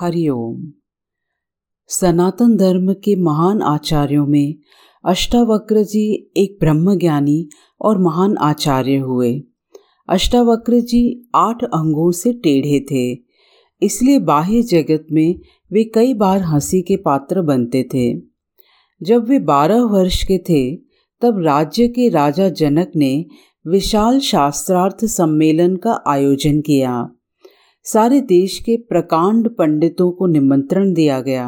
हरिओम सनातन धर्म के महान आचार्यों में अष्टावक्र जी एक ब्रह्मज्ञानी और महान आचार्य हुए। अष्टावक्र जी आठ अंगों से टेढ़े थे, इसलिए बाह्य जगत में वे कई बार हँसी के पात्र बनते थे। जब वे बारह वर्ष के थे, तब राज्य के राजा जनक ने विशाल शास्त्रार्थ सम्मेलन का आयोजन किया। सारे देश के प्रकांड पंडितों को निमंत्रण दिया गया,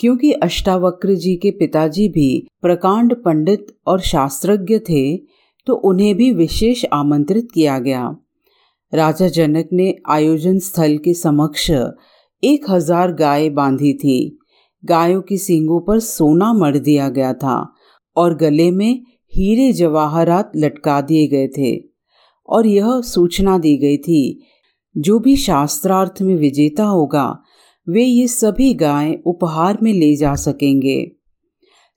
क्योंकि अष्टावक्र जी के पिताजी भी प्रकांड पंडित और शास्त्रज्ञ थे तो उन्हें भी विशेष आमंत्रित किया गया। राजा जनक ने आयोजन स्थल के समक्ष एक हज़ार गाय बांधी थी। गायों की सींगों पर सोना मर दिया गया था और गले में हीरे जवाहरात लटका दिए गए थे और यह सूचना दी गई थी जो भी शास्त्रार्थ में विजेता होगा, वे ये सभी गायें उपहार में ले जा सकेंगे।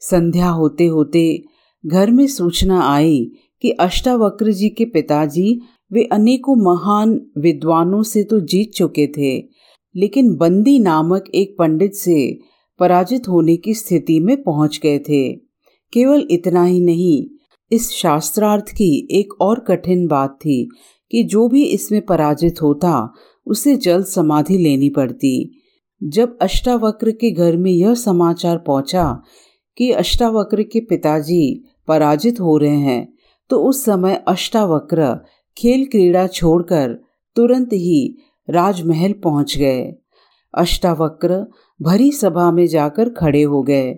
संध्या होते होते घर में सूचना आई कि अष्टावक्र जी के पिताजी, वे अनेकों महान विद्वानों से तो जीत चुके थे, लेकिन बंदी नामक एक पंडित से पराजित होने की स्थिति में पहुँच गए थे। केवल इतना ही नहीं, इस शास्त्रार्थ की एक और कठिन बात थी कि जो भी इसमें पराजित होता, उसे जल्द समाधि लेनी पड़ती। जब अष्टावक्र के घर में यह समाचार पहुँचा कि अष्टावक्र के पिताजी पराजित हो रहे हैं तो उस समय अष्टावक्र खेल क्रीड़ा छोड़कर तुरंत ही राजमहल पहुँच गए। अष्टावक्र भरी सभा में जाकर खड़े हो गए।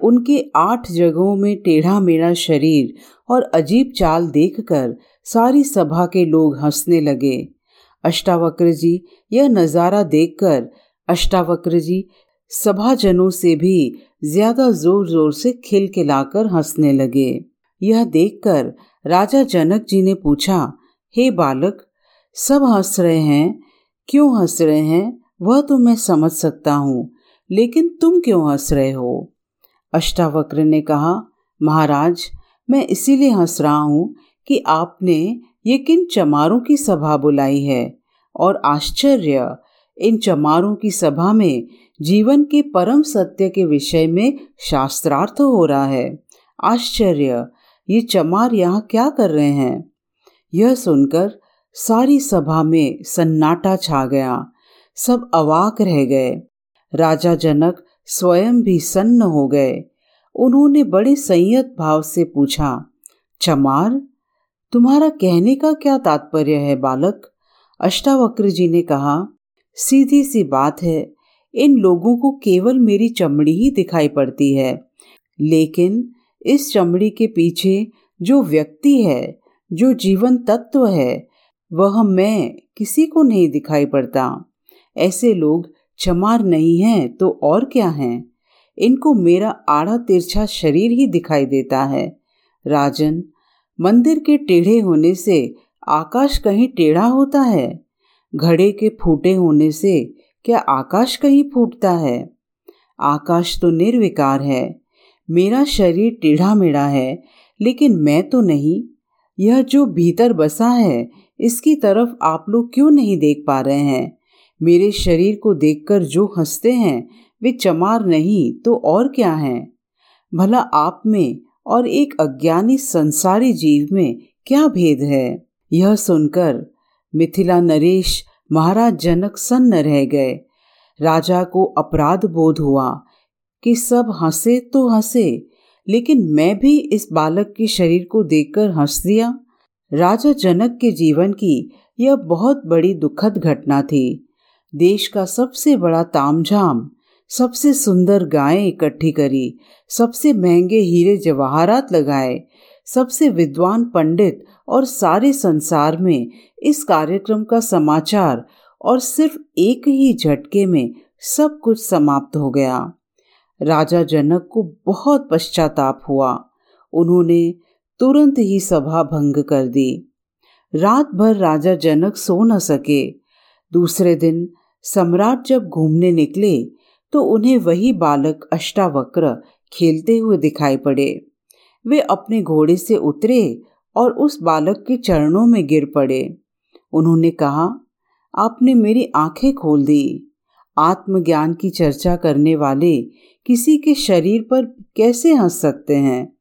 उनके आठ जगहों में टेढ़ा मेढ़ा शरीर और अजीब चाल देखकर सारी सभा के लोग हंसने लगे। अष्टावक्र जी, यह नज़ारा देखकर अष्टावक्र जी सभाजनों से भी ज़्यादा ज़ोर ज़ोर से खिल खिलखिलाकर हंसने लगे। यह देखकर राजा जनक जी ने पूछा, हे बालक, सब हंस रहे हैं? क्यों हंस रहे हैं? वह तो मैं समझ सकता हूँ, लेकिन तुम क्यों हंस रहे हो? अष्टावक्र ने कहा, महाराज, मैं इसीलिए हंस रहा हूँ कि आपने ये किन चमारों की सभा बुलाई है? और आश्चर्य, इन चमारों की सभा में जीवन के परम सत्य के विषय में शास्त्रार्थ हो रहा है। आश्चर्य, ये चमार यहाँ क्या कर रहे हैं? यह सुनकर सारी सभा में सन्नाटा छा गया। सब अवाक रह गए। राजा जनक स्वयं भी सन्न हो गए। उन्होंने बड़े संयत भाव से पूछा, चमार तुम्हारा कहने का क्या तात्पर्य है, बालक? अष्टावक्र जी ने कहा, सीधी सी बात है, इन लोगों को केवल मेरी चमड़ी ही दिखाई पड़ती है। लेकिन इस चमड़ी के पीछे जो व्यक्ति है, जो जीवन तत्व है, वह मैं किसी को नहीं दिखाई पड़ता। ऐसे लोग चमार नहीं हैं तो और क्या हैं? इनको मेरा आड़ा तिरछा शरीर ही दिखाई देता है। राजन मंदिर के टेढ़े होने से आकाश कहीं टेढ़ा होता है? घड़े के फूटे होने से क्या आकाश कहीं फूटता है? आकाश तो निर्विकार है। मेरा शरीर टेढ़ा मेढ़ा है, लेकिन मैं तो नहीं। यह जो भीतर बसा है, इसकी तरफ़ आप लोग क्यों नहीं देख पा रहे हैं? मेरे शरीर को देखकर जो हँसते हैं, वे चमार नहीं तो और क्या हैं? भला आप में और एक अज्ञानी संसारी जीव में क्या भेद है? यह सुनकर मिथिला नरेश महाराज जनक सन्न रह गए। राजा को अपराध बोध हुआ कि सब हंसे तो हंसे, लेकिन मैं भी इस बालक के शरीर को देखकर हंस दिया। राजा जनक के जीवन की यह बहुत बड़ी दुखद घटना थी। देश का सबसे बड़ा तामझाम सबसे सुंदर गायें इकट्ठी करी, सबसे महँगे हीरे जवाहरात लगाए, सबसे विद्वान पंडित और सारे संसार में इस कार्यक्रम का समाचार और सिर्फ़ एक ही झटके में सब कुछ समाप्त हो गया। राजा जनक को बहुत पश्चाताप हुआ। उन्होंने तुरंत ही सभा भंग कर दी। रात भर राजा जनक सो न सके। दूसरे दिन सम्राट जब घूमने निकले तो उन्हें वही बालक अष्टावक्र खेलते हुए दिखाई पड़े। वे अपने घोड़े से उतरे और उस बालक के चरणों में गिर पड़े। उन्होंने कहा, आपने मेरी आँखें खोल दी। आत्मज्ञान की चर्चा करने वाले किसी के शरीर पर कैसे हंस सकते हैं?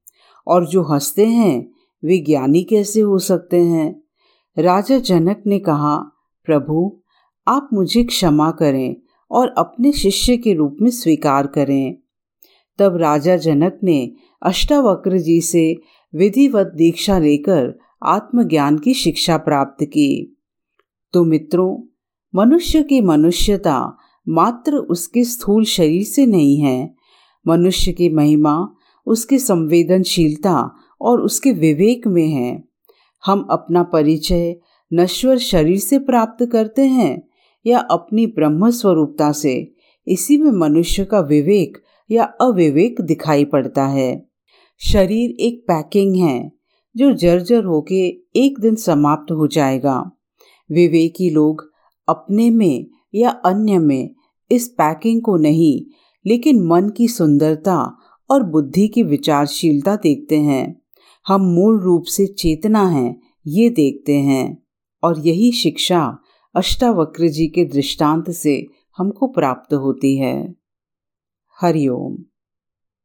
और जो हँसते हैं, वे ज्ञानी कैसे हो सकते हैं? राजा जनक ने कहा, प्रभु, आप मुझे क्षमा करें। और अपने शिष्य के रूप में स्वीकार करें। तब राजा जनक ने अष्टावक्र जी से विधिवत दीक्षा लेकर आत्मज्ञान की शिक्षा प्राप्त की। तो मित्रों, मनुष्य की मनुष्यता मात्र उसके स्थूल शरीर से नहीं है। मनुष्य की महिमा, उसकी संवेदनशीलता और उसके विवेक में है। हम अपना परिचय नश्वर शरीर से प्राप्त करते हैं या अपनी ब्रह्म स्वरूपता से। इसी में मनुष्य का विवेक या अविवेक दिखाई पड़ता है। शरीर एक पैकिंग है, जो जर्जर होके एक दिन समाप्त हो जाएगा। विवेकी लोग अपने में या अन्य में इस पैकिंग को नहीं, लेकिन मन की सुंदरता और बुद्धि की विचारशीलता देखते हैं। हम मूल रूप से चेतना है, ये देखते हैं। और यही शिक्षा अष्टावक्र जी के दृष्टांत से हमको प्राप्त होती है। हरिओम।